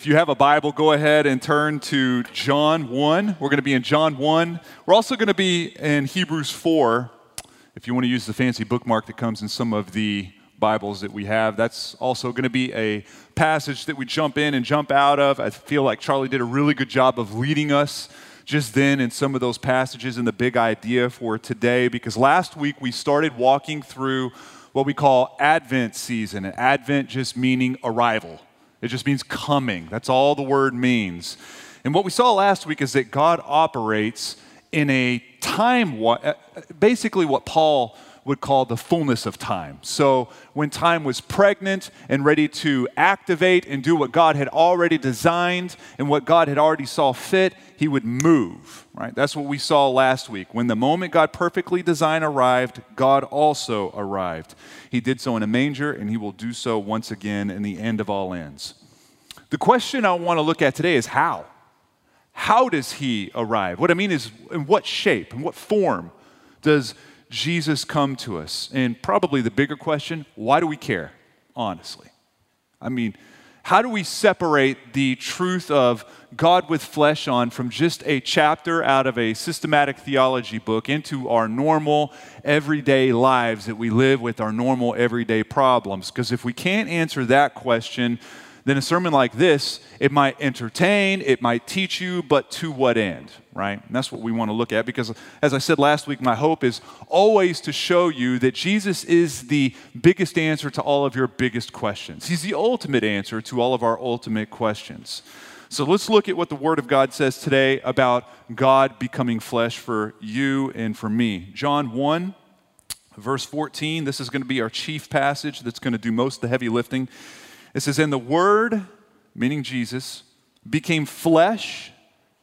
If you have a Bible, go ahead and turn to John 1. We're going to be in John 1. We're also going to be in Hebrews 4. If you want to use the fancy bookmark that comes in some of the Bibles that we have, that's also going to be a passage that we jump in and jump out of. I feel like Charlie did a really good job of leading us just then in some of those passages and the big idea for today because last week we started walking through what we call Advent season, and Advent just meaning arrival it just means coming. That's all the word means. And what we saw last week is that God operates in a time, uh, basically what Paul would call the fullness of time. So when time was pregnant and ready to activate and do what God had already designed and what God had already saw fit, he would move, right? That's what we saw last week. When the moment God perfectly designed arrived, God also arrived. He did so in a manger and he will do so once again in the end of all ends. The question I want to look at today is how? How does he arrive? What I mean is, in what shape, in what form does Jesus come to us? And probably the bigger question why do we care, honestly? I mean, how do we separate the truth of God with flesh on from just a chapter out of a systematic theology book into our normal, everyday lives that we live with our normal, everyday problems? Because if we can't answer that question, then a sermon like this, it might entertain, it might teach you, but to what end, right? And that's what we want to look at because, as I said last week, my hope is always to show you that Jesus is the biggest answer to all of your biggest questions. He's the ultimate answer to all of our ultimate questions. So let's look at what the Word of God says today about God becoming flesh for you and for me. John 1, verse 14, this is going to be our chief passage that's going to do most of the heavy lifting. It says, And the Word, meaning Jesus, became flesh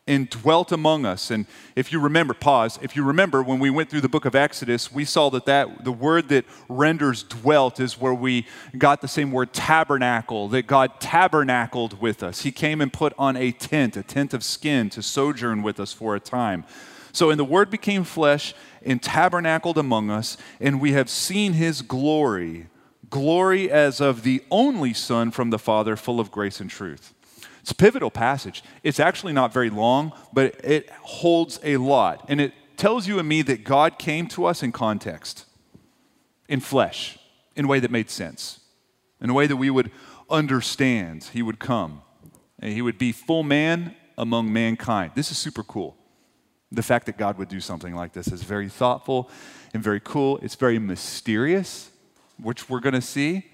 and dwelt among us. And if you remember, pause, if you remember when we went through the book of Exodus, we saw that, that the word that renders dwelt is where we got the same word tabernacle, that God tabernacled with us. He came and put on a tent, a tent of skin to sojourn with us for a time. So, and the word became flesh and tabernacled among us, and we have seen his glory glory as of the only Son from the Father, full of grace and truth. It's a pivotal passage. It's actually not very long, but it holds a lot. And it tells you and me that God came to us in context, in flesh, in a way that made sense, in a way that we would understand. He would come, and He would be full man among mankind. This is super cool. The fact that God would do something like this is very thoughtful and very cool. It's very mysterious which we're going to see.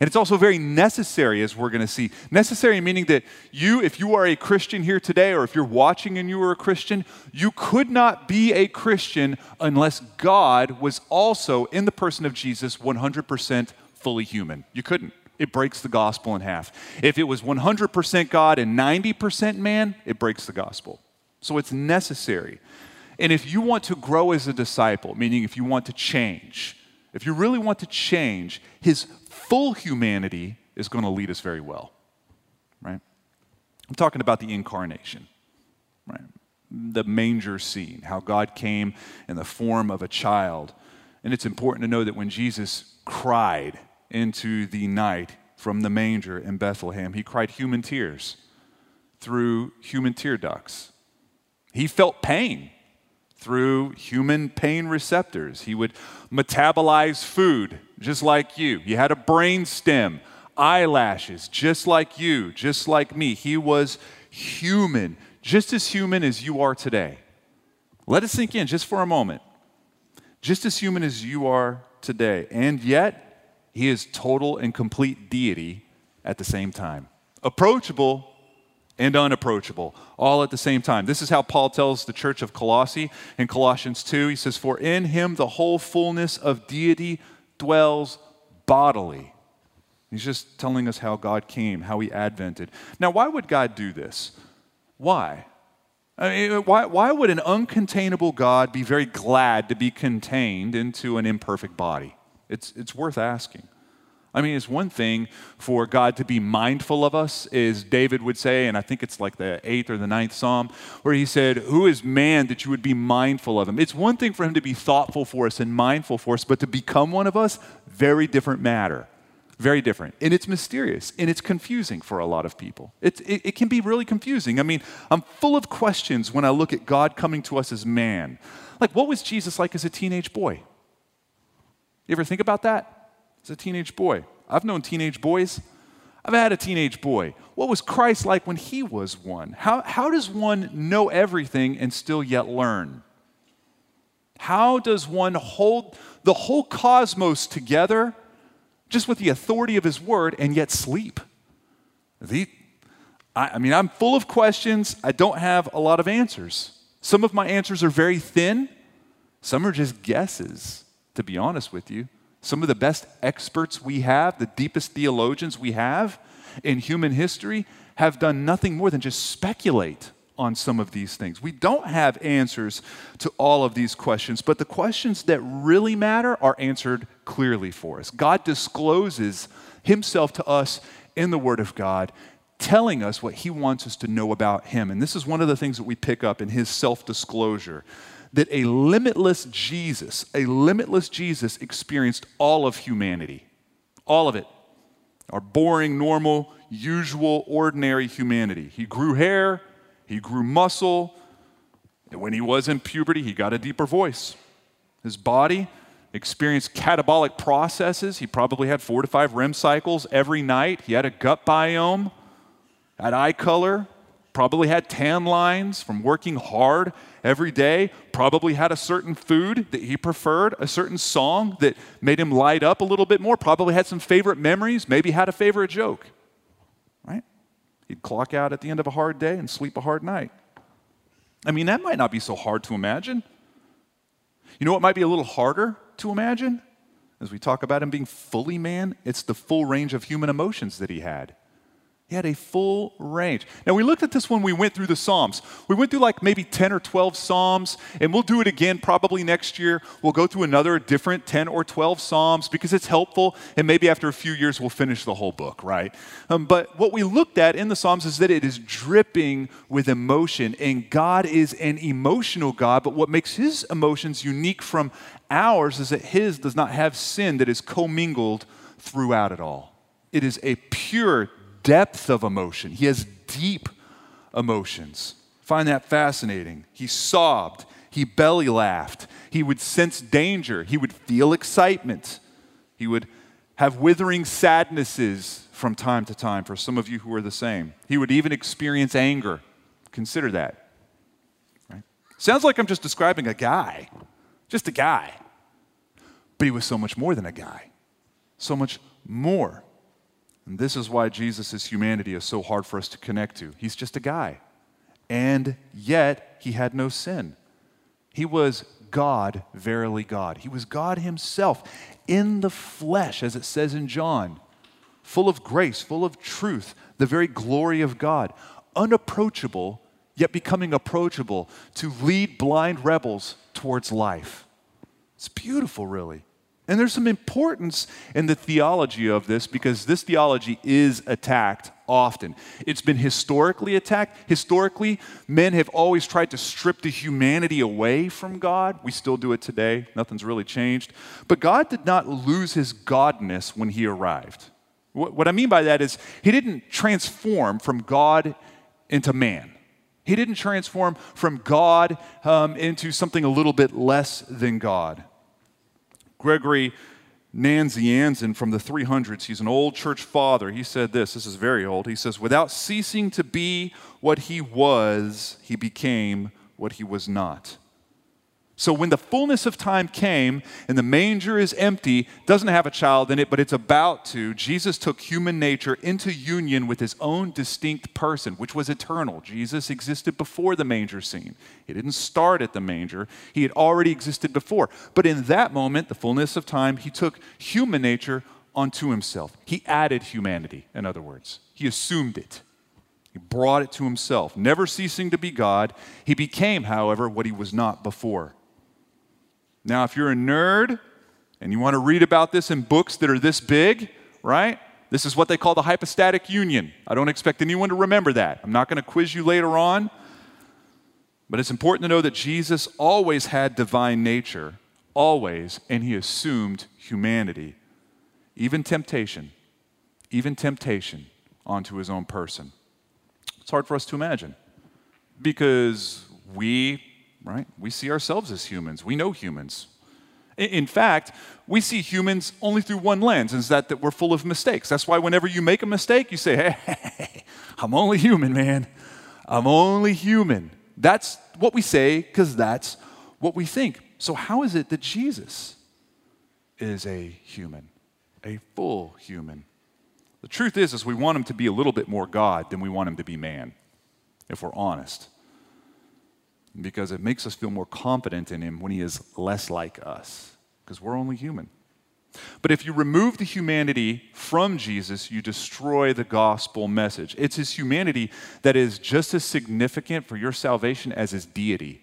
And it's also very necessary, as we're going to see. Necessary meaning that you, if you are a Christian here today, or if you're watching and you are a Christian, you could not be a Christian unless God was also, in the person of Jesus, 100% fully human. You couldn't. It breaks the gospel in half. If it was 100% God and 90% man, it breaks the gospel. So it's necessary. And if you want to grow as a disciple, meaning if you want to change, if you really want to change, his full humanity is going to lead us very well. Right? I'm talking about the incarnation. Right? The manger scene, how God came in the form of a child. And it's important to know that when Jesus cried into the night from the manger in Bethlehem, he cried human tears through human tear ducts. He felt pain through human pain receptors. He would metabolize food just like you. He had a brain stem, eyelashes just like you, just like me. He was human, just as human as you are today. Let it sink in just for a moment. Just as human as you are today. And yet, he is total and complete deity at the same time. Approachable, and unapproachable, all at the same time. This is how Paul tells the church of Colossae in Colossians 2. He says, For in him the whole fullness of deity dwells bodily. He's just telling us how God came, how he advented. Now, why would God do this? Why? I mean, why, why would an uncontainable God be very glad to be contained into an imperfect body? It's, it's worth asking. I mean, it's one thing for God to be mindful of us, as David would say, and I think it's like the eighth or the ninth psalm, where he said, Who is man that you would be mindful of him? It's one thing for him to be thoughtful for us and mindful for us, but to become one of us, very different matter. Very different. And it's mysterious and it's confusing for a lot of people. It, it, it, can be really confusing. I mean, I'm full of questions when I look at God coming to us as man. Like, what was Jesus like as a teenage boy? You ever think about that? As a teenage boy. I've known teenage boys. I've had a teenage boy. What was Christ like when he was one? How, how does one know everything and still yet learn? How does one hold the whole cosmos together just with the authority of his word and yet sleep? The, I, I mean, I'm full of questions. I don't have a lot of answers. Some of my answers are very thin, some are just guesses, to be honest with you. Some of the best experts we have, the deepest theologians we have in human history, have done nothing more than just speculate on some of these things. We don't have answers to all of these questions, but the questions that really matter are answered clearly for us. God discloses himself to us in the Word of God, telling us what he wants us to know about him. And this is one of the things that we pick up in his self disclosure that a limitless Jesus, a limitless Jesus experienced all of humanity, all of it. Our boring, normal, usual, ordinary humanity. He grew hair, he grew muscle. And when he was in puberty, he got a deeper voice. His body experienced catabolic processes. He probably had four to five REM cycles every night. He had a gut biome, had eye color, probably had tan lines from working hard every day, probably had a certain food that he preferred, a certain song that made him light up a little bit more, probably had some favorite memories, maybe had a favorite joke. Right? He'd clock out at the end of a hard day and sleep a hard night. I mean, that might not be so hard to imagine. You know what might be a little harder to imagine? As we talk about him being fully man, it's the full range of human emotions that he had. He had a full range. Now, we looked at this when we went through the Psalms. We went through like maybe 10 or 12 Psalms, and we'll do it again probably next year. We'll go through another different 10 or 12 Psalms because it's helpful, and maybe after a few years we'll finish the whole book, right? Um, but what we looked at in the Psalms is that it is dripping with emotion, and God is an emotional God, but what makes his emotions unique from ours is that his does not have sin that is commingled throughout it all. It is a pure, depth of emotion. He has deep emotions. Find that fascinating. He sobbed, he belly laughed, he would sense danger, he would feel excitement, he would have withering sadnesses from time to time for some of you who are the same. He would even experience anger. Consider that. Right? Sounds like I'm just describing a guy, just a guy. But he was so much more than a guy, so much more. And this is why Jesus' humanity is so hard for us to connect to. He's just a guy. And yet, he had no sin. He was God, verily God. He was God himself in the flesh, as it says in John, full of grace, full of truth, the very glory of God, unapproachable, yet becoming approachable to lead blind rebels towards life. It's beautiful, really. And there's some importance in the theology of this because this theology is attacked often. It's been historically attacked. Historically, men have always tried to strip the humanity away from God. We still do it today, nothing's really changed. But God did not lose his godness when he arrived. What I mean by that is, he didn't transform from God into man. He didn't transform from God um, into something a little bit less than God. Gregory Nazianzen from the 300s, he's an old church father. He said this this is very old. He says, Without ceasing to be what he was, he became what he was not. So when the fullness of time came and the manger is empty, doesn't have a child in it, but it's about to, Jesus took human nature into union with his own distinct person, which was eternal. Jesus existed before the manger scene. He didn't start at the manger, he had already existed before. But in that moment, the fullness of time, he took human nature onto himself. He added humanity, in other words, he assumed it. He brought it to himself. Never ceasing to be God, he became, however, what he was not before. Now, if you're a nerd and you want to read about this in books that are this big, right? This is what they call the hypostatic union. I don't expect anyone to remember that. I'm not going to quiz you later on. But it's important to know that Jesus always had divine nature, always, and he assumed humanity. Even temptation, even temptation, onto his own person. It's hard for us to imagine because we, right, we see ourselves as humans. We know humans. In fact, we see humans only through one lens, and is that, that we're full of mistakes. That's why whenever you make a mistake, you say, hey, I'm only human, man. I'm only human. That's what we say because that's what we think. So, how is it that Jesus is a human, a full human? The truth is, is we want him to be a little bit more God than we want him to be man, if we're honest because it makes us feel more confident in Him when He is less like us, because we're only human. But if you remove the humanity from Jesus, you destroy the gospel message. It's His humanity that is just as significant for your salvation as His deity.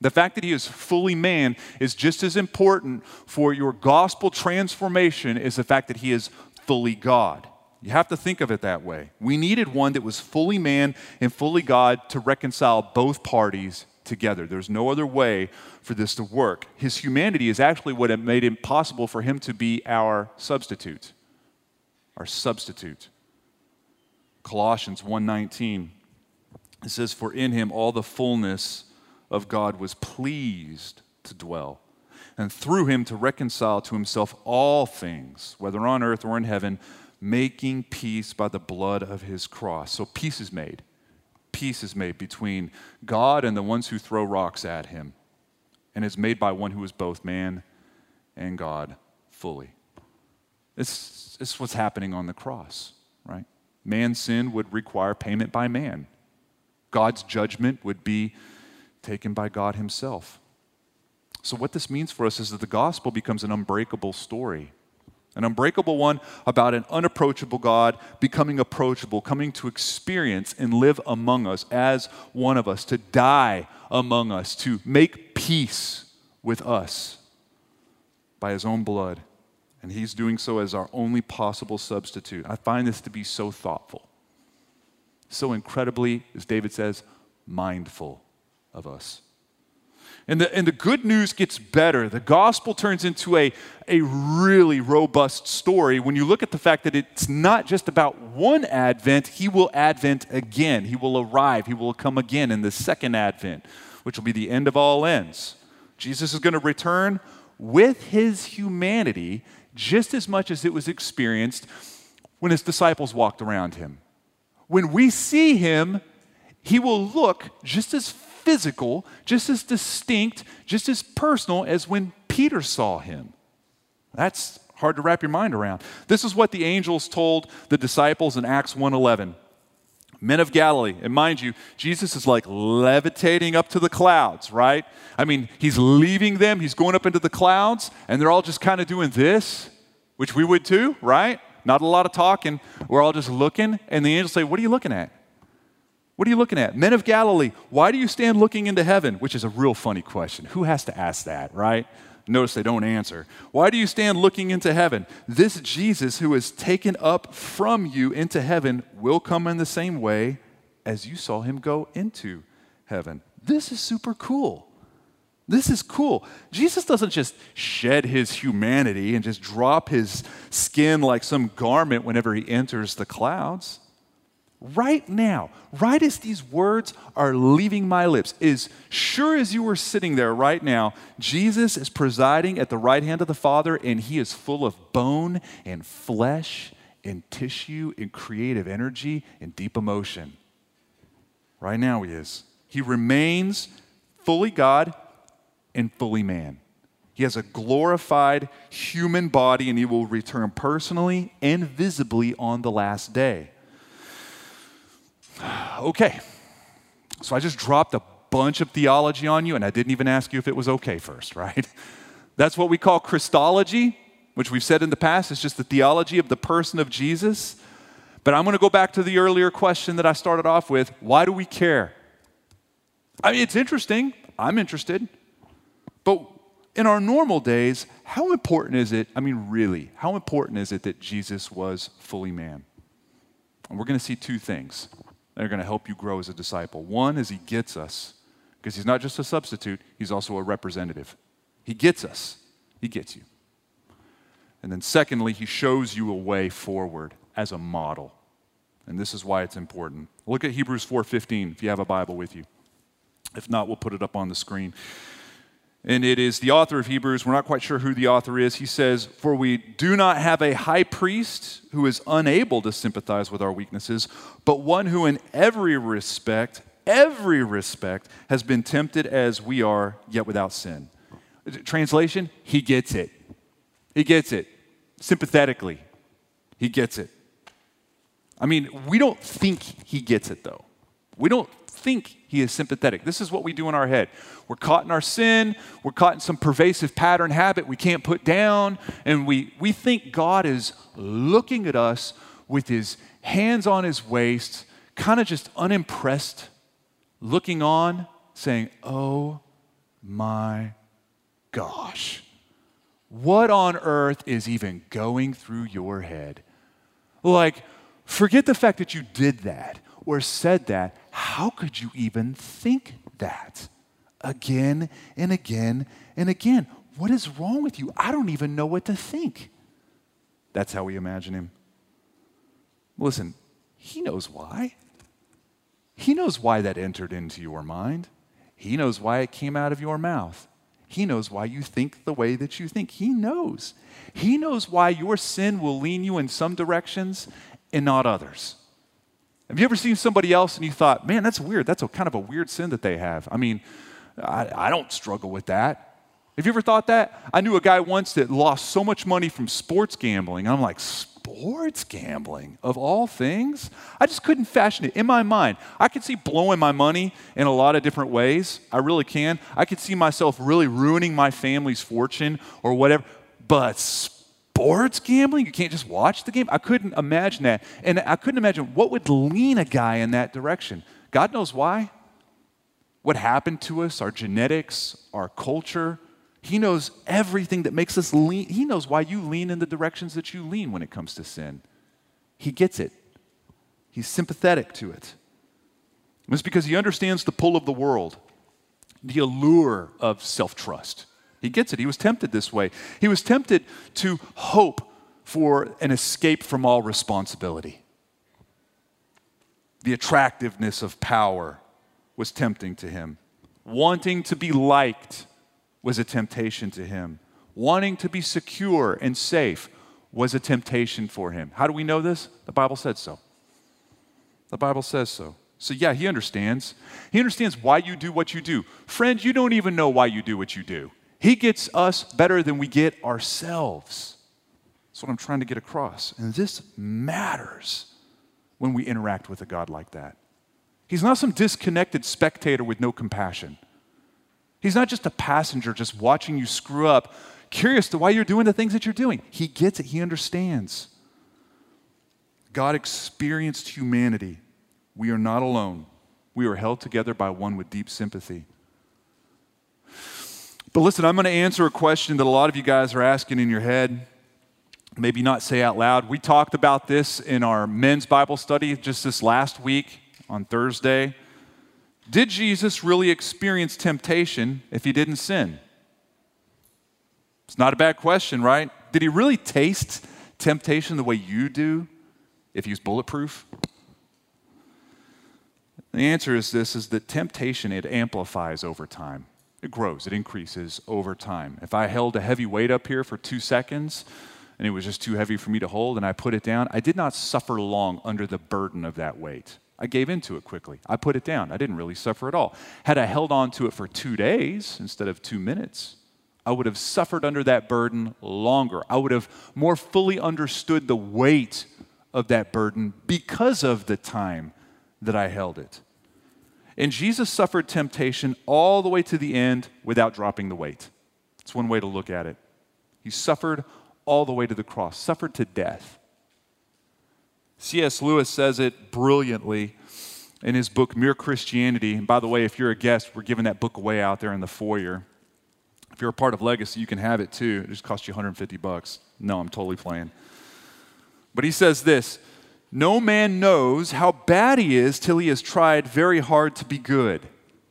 The fact that He is fully man is just as important for your gospel transformation as the fact that He is fully God. You have to think of it that way. We needed one that was fully man and fully God to reconcile both parties together. There's no other way for this to work. His humanity is actually what made it possible for him to be our substitute. Our substitute. Colossians 1:19 it says for in him all the fullness of God was pleased to dwell and through him to reconcile to himself all things whether on earth or in heaven making peace by the blood of his cross. So peace is made peace is made between God and the ones who throw rocks at him, and is made by one who is both man and God fully. This, this is what's happening on the cross, right? Man's sin would require payment by man. God's judgment would be taken by God Himself. So, what this means for us is that the gospel becomes an unbreakable story an unbreakable one about an unapproachable God becoming approachable, coming to experience and live among us as one of us, to die among us, to make peace with us by his own blood. And he's doing so as our only possible substitute. I find this to be so thoughtful, so incredibly, as David says, mindful of us. And the, and the good news gets better. The gospel turns into a, a really robust story when you look at the fact that it's not just about one advent, he will advent again. He will arrive. He will come again in the second advent, which will be the end of all ends. Jesus is going to return with his humanity just as much as it was experienced when his disciples walked around him. When we see him, he will look just as physical, just as distinct, just as personal as when Peter saw him. That's hard to wrap your mind around. This is what the angels told the disciples in Acts 1:11. Men of Galilee, and mind you, Jesus is like levitating up to the clouds, right? I mean, he's leaving them, he's going up into the clouds, and they're all just kind of doing this, which we would too, right? Not a lot of talking. We're all just looking, and the angels say, What are you looking at? What are you looking at? Men of Galilee, why do you stand looking into heaven? Which is a real funny question. Who has to ask that, right? Notice they don't answer. Why do you stand looking into heaven? This Jesus who is taken up from you into heaven will come in the same way as you saw him go into heaven. This is super cool. This is cool. Jesus doesn't just shed his humanity and just drop his skin like some garment whenever he enters the clouds right now, right as these words are leaving my lips, as sure as you are sitting there right now, Jesus is presiding at the right hand of the Father, and he is full of bone and flesh and tissue and creative energy and deep emotion. Right now, he is. He remains fully God and fully man. He has a glorified human body, and he will return personally and visibly on the last day. Okay. So I just dropped a bunch of theology on you, and I didn't even ask you if it was okay first, right? That's what we call Christology, which we've said in the past is just the theology of the person of Jesus. But I'm going to go back to the earlier question that I started off with why do we care? I mean, it's interesting. I'm interested. But in our normal days, how important is it? I mean, really, how important is it that Jesus was fully man? And we're going to see two things that are going to help you grow as a disciple. One is he gets us, because he's not just a substitute, he's also a representative. He gets us, he gets you. And then, secondly, he shows you a way forward. as a model. And this is why it's important. Look at Hebrews 4:15 if you have a Bible with you. If not, we'll put it up on the screen. And it is the author of Hebrews. We're not quite sure who the author is. He says, For we do not have a high priest who is unable to sympathize with our weaknesses, but one who, in every respect, every respect, has been tempted as we are, yet without sin. Translation, he gets it. He gets it. Sympathetically, he gets it. I mean, we don't think he gets it, though. We don't think he is sympathetic. This is what we do in our head. We're caught in our sin, we're caught in some pervasive pattern habit we can't put down, and we, we think God is looking at us with his hands on his waist, kind of just unimpressed, looking on, saying, Oh my gosh, what on earth is even going through your head? Like, forget the fact that you did that or said that. How could you even think that? Again and again and again. What is wrong with you? I don't even know what to think. That's how we imagine him. Listen, he knows why. He knows why that entered into your mind. He knows why it came out of your mouth. He knows why you think the way that you think. He knows. He knows why your sin will lean you in some directions and not others. Have you ever seen somebody else and you thought, man, that's weird. That's a kind of a weird sin that they have? I mean, I, I don't struggle with that. Have you ever thought that? I knew a guy once that lost so much money from sports gambling. I'm like, sports gambling of all things? I just couldn't fashion it in my mind. I could see blowing my money in a lot of different ways. I really can. I could see myself really ruining my family's fortune or whatever. But sports gambling, you can't just watch the game. I couldn't imagine that. And I couldn't imagine what would lean a guy in that direction. God knows why. What happened to us, our genetics, our culture, he knows everything that makes us lean. He knows why you lean in the directions that you lean when it comes to sin. He gets it, he's sympathetic to it. it's because he understands the pull of the world, the allure of self trust. He gets it. He was tempted this way. He was tempted to hope for an escape from all responsibility. The attractiveness of power was tempting to him. Wanting to be liked was a temptation to him. Wanting to be secure and safe was a temptation for him. How do we know this? The Bible said so. The Bible says so. So, yeah, he understands. He understands why you do what you do. Friend, you don't even know why you do what you do. He gets us better than we get ourselves. That's what I'm trying to get across. And this matters when we interact with a God like that. He's not some disconnected spectator with no compassion. He's not just a passenger just watching you screw up, curious to why you're doing the things that you're doing. He gets it, he understands. God experienced humanity. We are not alone. We are held together by one with deep sympathy. But listen, I'm going to answer a question that a lot of you guys are asking in your head. Maybe not say out loud. We talked about this in our men's Bible study just this last week on Thursday. Did Jesus really experience temptation if he didn't sin? It's not a bad question, right? Did he really taste temptation the way you do if he was bulletproof? The answer is this is that temptation it amplifies over time. It grows, it increases over time. If I held a heavy weight up here for 2 seconds and it was just too heavy for me to hold and I put it down, I did not suffer long under the burden of that weight. I gave into it quickly. I put it down. I didn't really suffer at all. Had I held on to it for two days instead of two minutes, I would have suffered under that burden longer. I would have more fully understood the weight of that burden because of the time that I held it. And Jesus suffered temptation all the way to the end without dropping the weight. It's one way to look at it. He suffered all the way to the cross, suffered to death. C.S. Lewis says it brilliantly in his book, Mere Christianity. And by the way, if you're a guest, we're giving that book away out there in the foyer. If you're a part of Legacy, you can have it too. It just costs you 150 bucks. No, I'm totally playing. But he says this No man knows how bad he is till he has tried very hard to be good.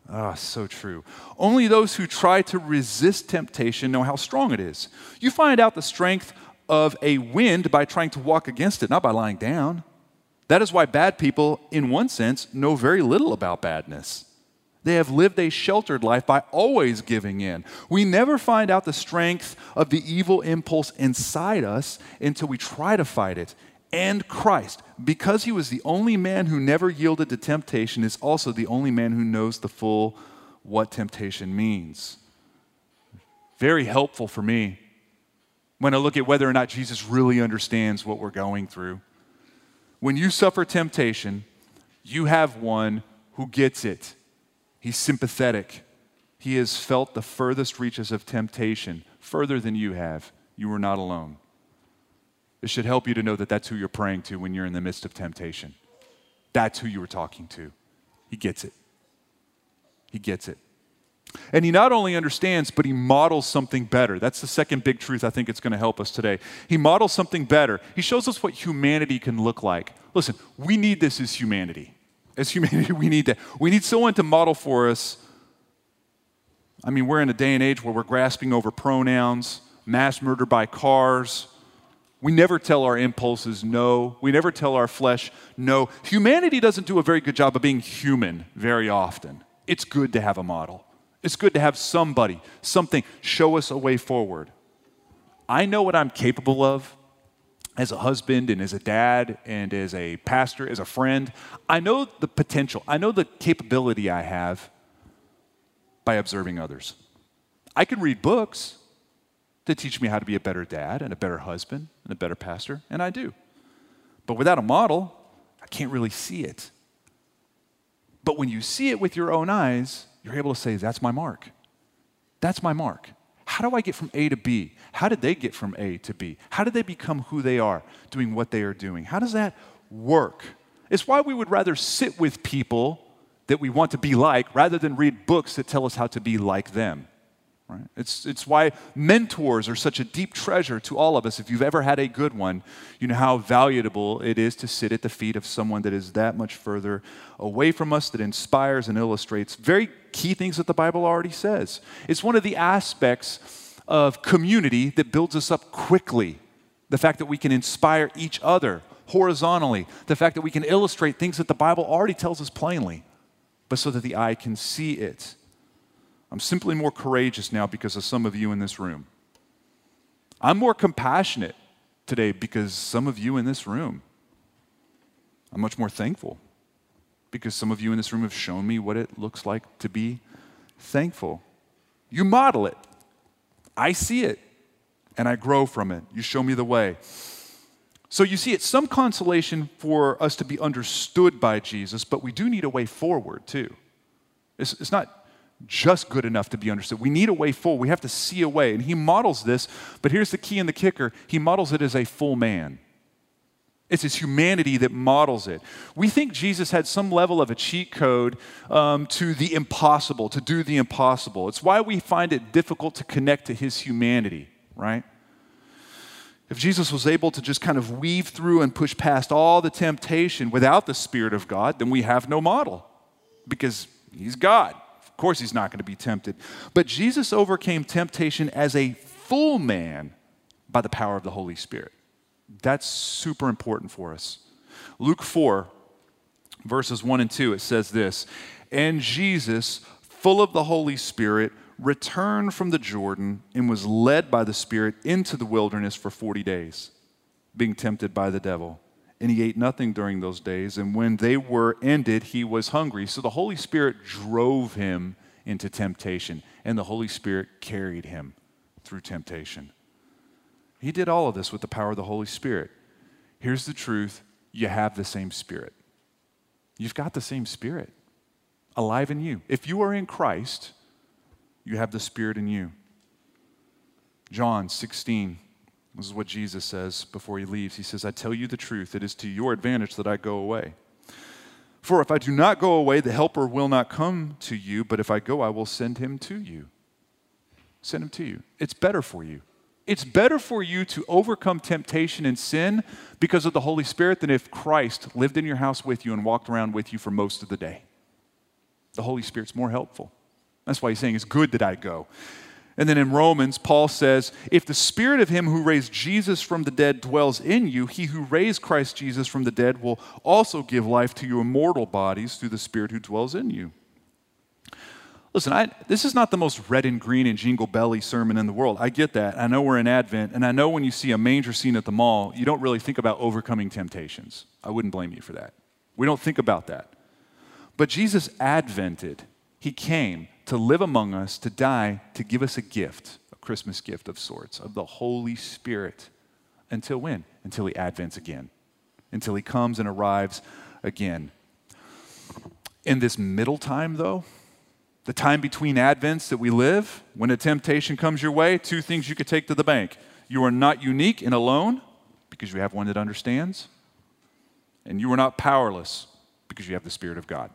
Ah, oh, so true. Only those who try to resist temptation know how strong it is. You find out the strength of a wind by trying to walk against it, not by lying down. That is why bad people, in one sense, know very little about badness. They have lived a sheltered life by always giving in. We never find out the strength of the evil impulse inside us until we try to fight it. And Christ, because he was the only man who never yielded to temptation, is also the only man who knows the full what temptation means. Very helpful for me when I look at whether or not Jesus really understands what we're going through. When you suffer temptation, you have one who gets it. He's sympathetic. He has felt the furthest reaches of temptation, further than you have. You are not alone. It should help you to know that that's who you're praying to when you're in the midst of temptation. That's who you were talking to. He gets it. He gets it. And he not only understands, but he models something better. That's the second big truth I think it's going to help us today. He models something better. He shows us what humanity can look like. Listen, we need this as humanity as humanity, we need that. We need someone to model for us. I mean, we're in a day and age where we're grasping over pronouns, mass murder by cars. We never tell our impulses no. We never tell our flesh no. Humanity doesn't do a very good job of being human very often. It's good to have a model. It's good to have somebody, something, show us a way forward. I know what I'm capable of as a husband and as a dad and as a pastor, as a friend, I know the potential, I know the capability I have by observing others. I can read books to teach me how to be a better dad and a better husband and a better pastor, and I do. But without a model, I can't really see it. But when you see it with your own eyes, you're able to say, That's my mark. That's my mark. How do I get from A to B? How did they get from A to B? How did they become who they are, doing what they are doing? How does that work? It's why we would rather sit with people that we want to be like rather than read books that tell us how to be like them. Right? It's, it's why mentors are such a deep treasure to all of us. If you've ever had a good one, you know how valuable it is to sit at the feet of someone that is that much further away from us, that inspires and illustrates very key things that the Bible already says. It's one of the aspects of community that builds us up quickly. The fact that we can inspire each other horizontally, the fact that we can illustrate things that the Bible already tells us plainly, but so that the eye can see it. I'm simply more courageous now because of some of you in this room. I'm more compassionate today because some of you in this room. I'm much more thankful because some of you in this room have shown me what it looks like to be thankful. You model it. I see it and I grow from it. You show me the way. So you see, it's some consolation for us to be understood by Jesus, but we do need a way forward too. It's, it's not just good enough to be understood. We need a way forward. We have to see a way. And he models this, but here's the key and the kicker he models it as a full man. It's his humanity that models it. We think Jesus had some level of a cheat code um, to the impossible, to do the impossible. It's why we find it difficult to connect to his humanity, right? If Jesus was able to just kind of weave through and push past all the temptation without the Spirit of God, then we have no model because he's God. Of course, he's not going to be tempted. But Jesus overcame temptation as a full man by the power of the Holy Spirit. That's super important for us. Luke 4, verses 1 and 2, it says this And Jesus, full of the Holy Spirit, returned from the Jordan and was led by the Spirit into the wilderness for 40 days, being tempted by the devil and he ate nothing during those days. And when they were ended, he was hungry. So the Holy Spirit drove him into temptation, and the Holy Spirit carried him through temptation. He did all of this with the power of the Holy Spirit. Here's the truth you have the same Spirit. You've got the same Spirit alive in you. If you are in Christ, you have the Spirit in you. John 16, this is what Jesus says before he leaves. He says, I tell you the truth, it is to your advantage that I go away. For if I do not go away, the Helper will not come to you, but if I go, I will send him to you. Send him to you. It's better for you. It's better for you to overcome temptation and sin because of the Holy Spirit than if Christ lived in your house with you and walked around with you for most of the day. The Holy Spirit's more helpful. That's why he's saying it's good that I go. And then in Romans, Paul says, If the spirit of him who raised Jesus from the dead dwells in you, he who raised Christ Jesus from the dead will also give life to your immortal bodies through the spirit who dwells in you. Listen, I, this is not the most red and green and jingle belly sermon in the world. I get that. I know we're in Advent, and I know when you see a manger scene at the mall, you don't really think about overcoming temptations. I wouldn't blame you for that. We don't think about that. But Jesus advented, He came to live among us, to die, to give us a gift, a Christmas gift of sorts, of the Holy Spirit. Until when? Until He advents again, until He comes and arrives again. In this middle time, though, the time between Advents that we live, when a temptation comes your way, two things you could take to the bank. You are not unique and alone because you have one that understands, and you are not powerless because you have the Spirit of God.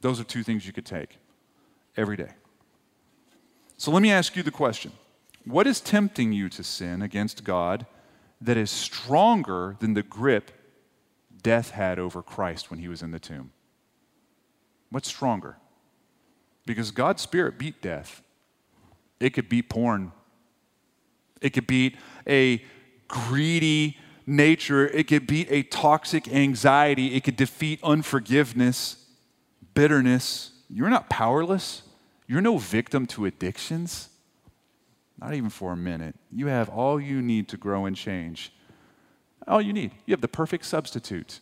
Those are two things you could take every day. So let me ask you the question What is tempting you to sin against God that is stronger than the grip death had over Christ when he was in the tomb? What's stronger? Because God's Spirit beat death. It could beat porn. It could beat a greedy nature. It could beat a toxic anxiety. It could defeat unforgiveness, bitterness. You're not powerless. You're no victim to addictions. Not even for a minute. You have all you need to grow and change. All you need. You have the perfect substitute.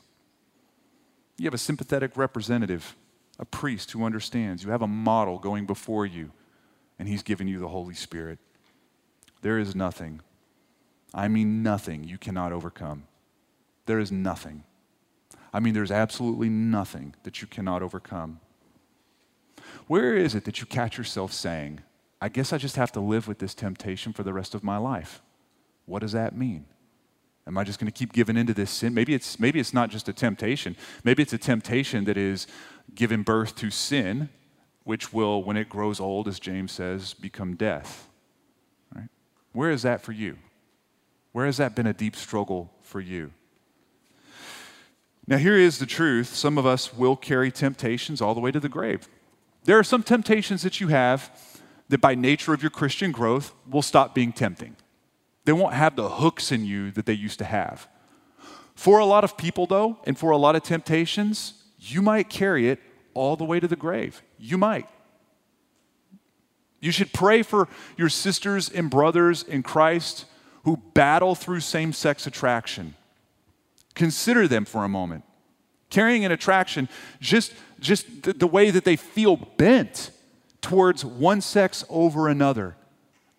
You have a sympathetic representative a priest who understands. You have a model going before you, and he's given you the Holy Spirit. There is nothing, I mean nothing, you cannot overcome. There is nothing. I mean, there's absolutely nothing that you cannot overcome. Where is it that you catch yourself saying, I guess I just have to live with this temptation for the rest of my life? What does that mean? Am I just going to keep giving into this sin? Maybe it's, maybe it's not just a temptation. Maybe it's a temptation that is giving birth to sin, which will, when it grows old, as James says, become death. Right? Where is that for you? Where has that been a deep struggle for you? Now, here is the truth. Some of us will carry temptations all the way to the grave. There are some temptations that you have that, by nature of your Christian growth, will stop being tempting. They won't have the hooks in you that they used to have. For a lot of people, though, and for a lot of temptations, you might carry it all the way to the grave. You might. You should pray for your sisters and brothers in Christ who battle through same sex attraction. Consider them for a moment. Carrying an attraction, just, just the, the way that they feel bent towards one sex over another.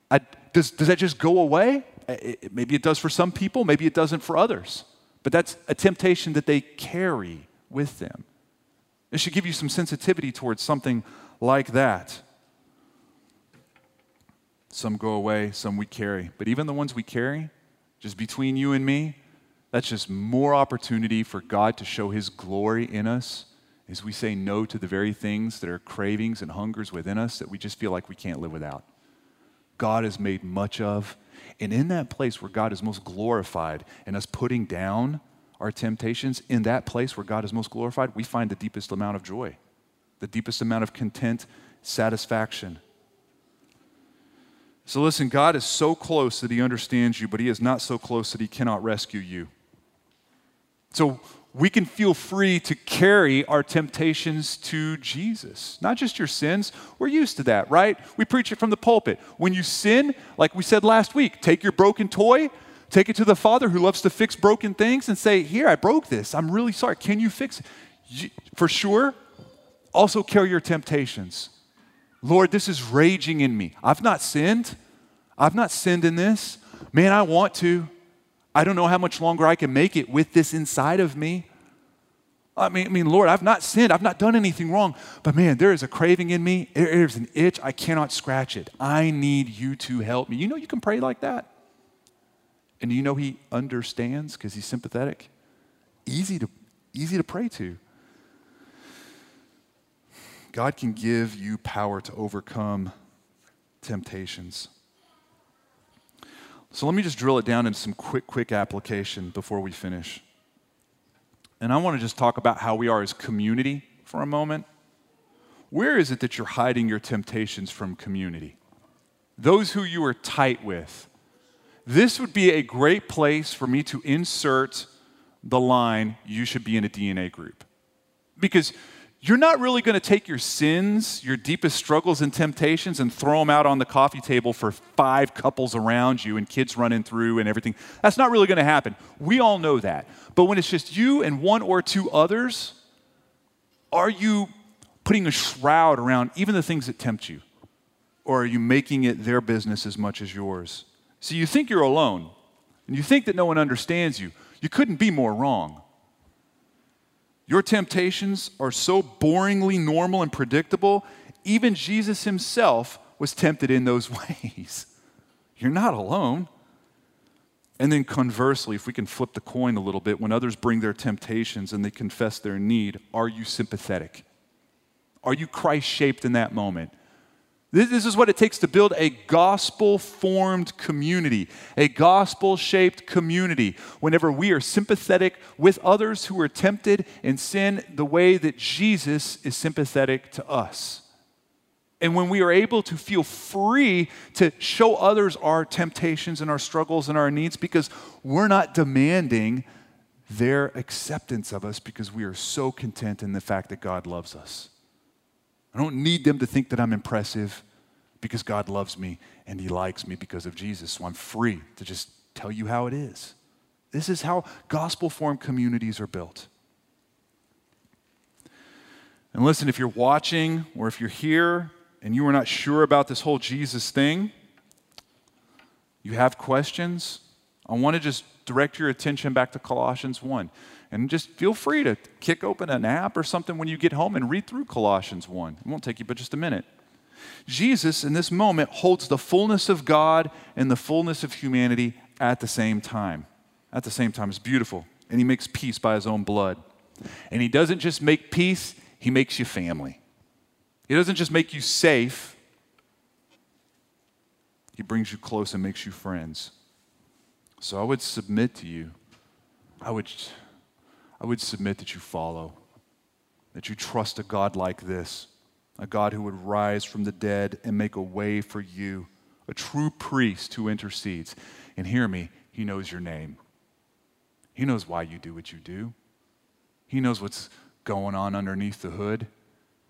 I, does, does that just go away? It, maybe it does for some people, maybe it doesn't for others. But that's a temptation that they carry with them. It should give you some sensitivity towards something like that. Some go away, some we carry. But even the ones we carry, just between you and me, that's just more opportunity for God to show His glory in us as we say no to the very things that are cravings and hungers within us that we just feel like we can't live without. God is made much of. And in that place where God is most glorified and us putting down our temptations, in that place where God is most glorified, we find the deepest amount of joy, the deepest amount of content, satisfaction. So listen, God is so close that He understands you, but He is not so close that He cannot rescue you. So we can feel free to carry our temptations to Jesus. Not just your sins. We're used to that, right? We preach it from the pulpit. When you sin, like we said last week, take your broken toy, Take it to the Father who loves to fix broken things and say, Here, I broke this. I'm really sorry. Can you fix it? For sure. Also, carry your temptations. Lord, this is raging in me. I've not sinned. I've not sinned in this. Man, I want to. I don't know how much longer I can make it with this inside of me. I mean, I mean, Lord, I've not sinned. I've not done anything wrong. But man, there is a craving in me. There's an itch. I cannot scratch it. I need you to help me. You know, you can pray like that. And you know he understands because he's sympathetic? Easy to, easy to pray to. God can give you power to overcome temptations. So let me just drill it down into some quick, quick application before we finish. And I want to just talk about how we are as community for a moment. Where is it that you're hiding your temptations from community? those who you are tight with. This would be a great place for me to insert the line, you should be in a DNA group. Because you're not really going to take your sins, your deepest struggles and temptations, and throw them out on the coffee table for five couples around you and kids running through and everything. That's not really going to happen. We all know that. But when it's just you and one or two others, are you putting a shroud around even the things that tempt you? Or are you making it their business as much as yours? So you think you're alone, and you think that no one understands you. You couldn't be more wrong. Your temptations are so boringly normal and predictable, even Jesus himself was tempted in those ways. You're not alone. And then conversely, if we can flip the coin a little bit, when others bring their temptations and they confess their need, are you sympathetic? Are you Christ shaped in that moment? This is what it takes to build a gospel formed community, a gospel shaped community. Whenever we are sympathetic with others who are tempted in sin, the way that Jesus is sympathetic to us. And when we are able to feel free to show others our temptations and our struggles and our needs because we're not demanding their acceptance of us because we are so content in the fact that God loves us. I don't need them to think that I'm impressive because God loves me and He likes me because of Jesus. So I'm free to just tell you how it is. This is how gospel form communities are built. And listen, if you're watching or if you're here and you are not sure about this whole Jesus thing, you have questions, I want to just direct your attention back to Colossians 1. And just feel free to kick open an app or something when you get home and read through Colossians 1. It won't take you but just a minute. Jesus, in this moment, holds the fullness of God and the fullness of humanity at the same time. At the same time. It's beautiful. And he makes peace by his own blood. And he doesn't just make peace, he makes you family. He doesn't just make you safe, he brings you close and makes you friends. So I would submit to you, I would, I would submit that you follow, that you trust a God like this, a God who would rise from the dead and make a way for you, a true priest who intercedes. And hear me, he knows your name. He knows why you do what you do. He knows what's going on underneath the hood.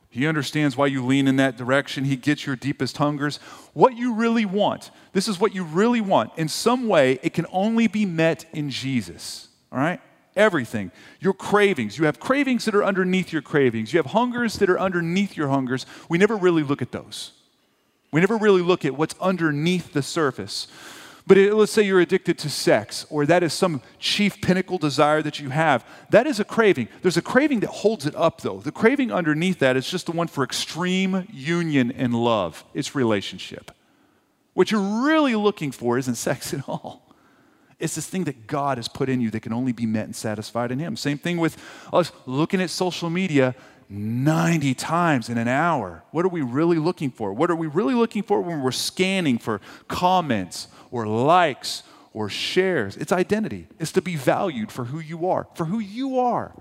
He understands why you lean in that direction. He gets your deepest hungers. What you really want, this is what you really want. In some way, it can only be met in Jesus. All right? Everything. Your cravings. You have cravings that are underneath your cravings. You have hungers that are underneath your hungers. We never really look at those. We never really look at what's underneath the surface. But it, let's say you're addicted to sex, or that is some chief pinnacle desire that you have. That is a craving. There's a craving that holds it up, though. The craving underneath that is just the one for extreme union and love. It's relationship. What you're really looking for isn't sex at all. It's this thing that God has put in you that can only be met and satisfied in Him. Same thing with us looking at social media 90 times in an hour. What are we really looking for? What are we really looking for when we're scanning for comments or likes or shares. It's identity. It's to be valued for who you are, for who you are.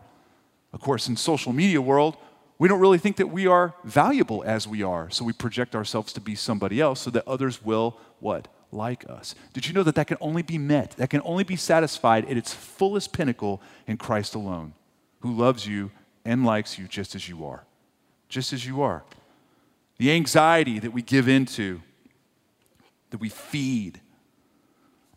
Of course, in social media world, we don't really think that we are valuable as we are, so we project ourselves to be somebody else so that others will what? Like us. Did you know that that can only be met, that can only be satisfied at its fullest pinnacle in Christ alone, who loves you and likes you just as you are? Just as you are. The anxiety that we give into, that we feed,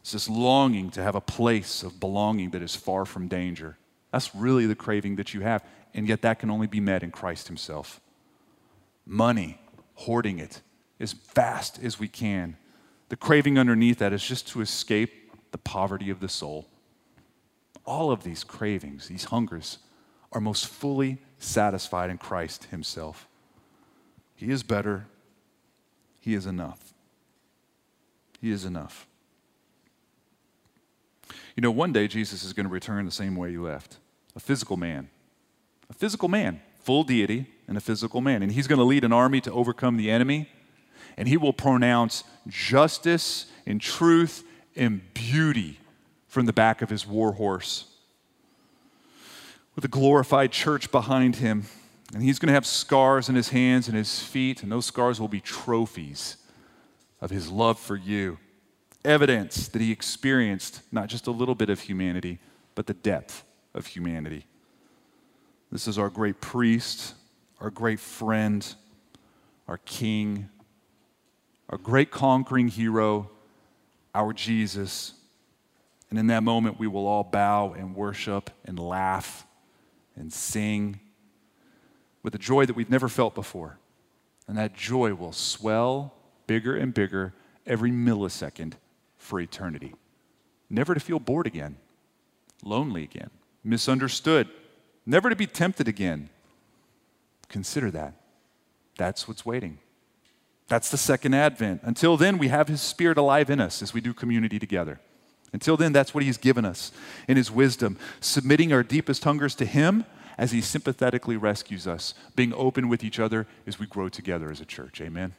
it's this longing to have a place of belonging that is far from danger. That's really the craving that you have, and yet that can only be met in Christ Himself. Money, hoarding it as fast as we can. The craving underneath that is just to escape the poverty of the soul. All of these cravings, these hungers, are most fully satisfied in Christ Himself. He is better, He is enough. He is enough. You know, one day Jesus is going to return the same way he left a physical man. A physical man, full deity and a physical man. And he's going to lead an army to overcome the enemy. And he will pronounce justice and truth and beauty from the back of his war horse with a glorified church behind him. And he's going to have scars in his hands and his feet, and those scars will be trophies of his love for you, evidence that he experienced not just a little bit of humanity, but the depth of humanity. This is our great priest, our great friend, our king, our great conquering hero, our Jesus. And in that moment, we will all bow and worship and laugh and sing with a joy that we've never felt before. And that joy will swell bigger and bigger every millisecond for eternity. Never to feel bored again, lonely again, misunderstood, never to be tempted again. Consider that. That's what's waiting. That's the second advent. Until then, we have His Spirit alive in us as we do community together. Until then, that's what He's given us in His wisdom, submitting our deepest hungers to Him as He sympathetically rescues us, being open with each other as we grow together as a church. Amen.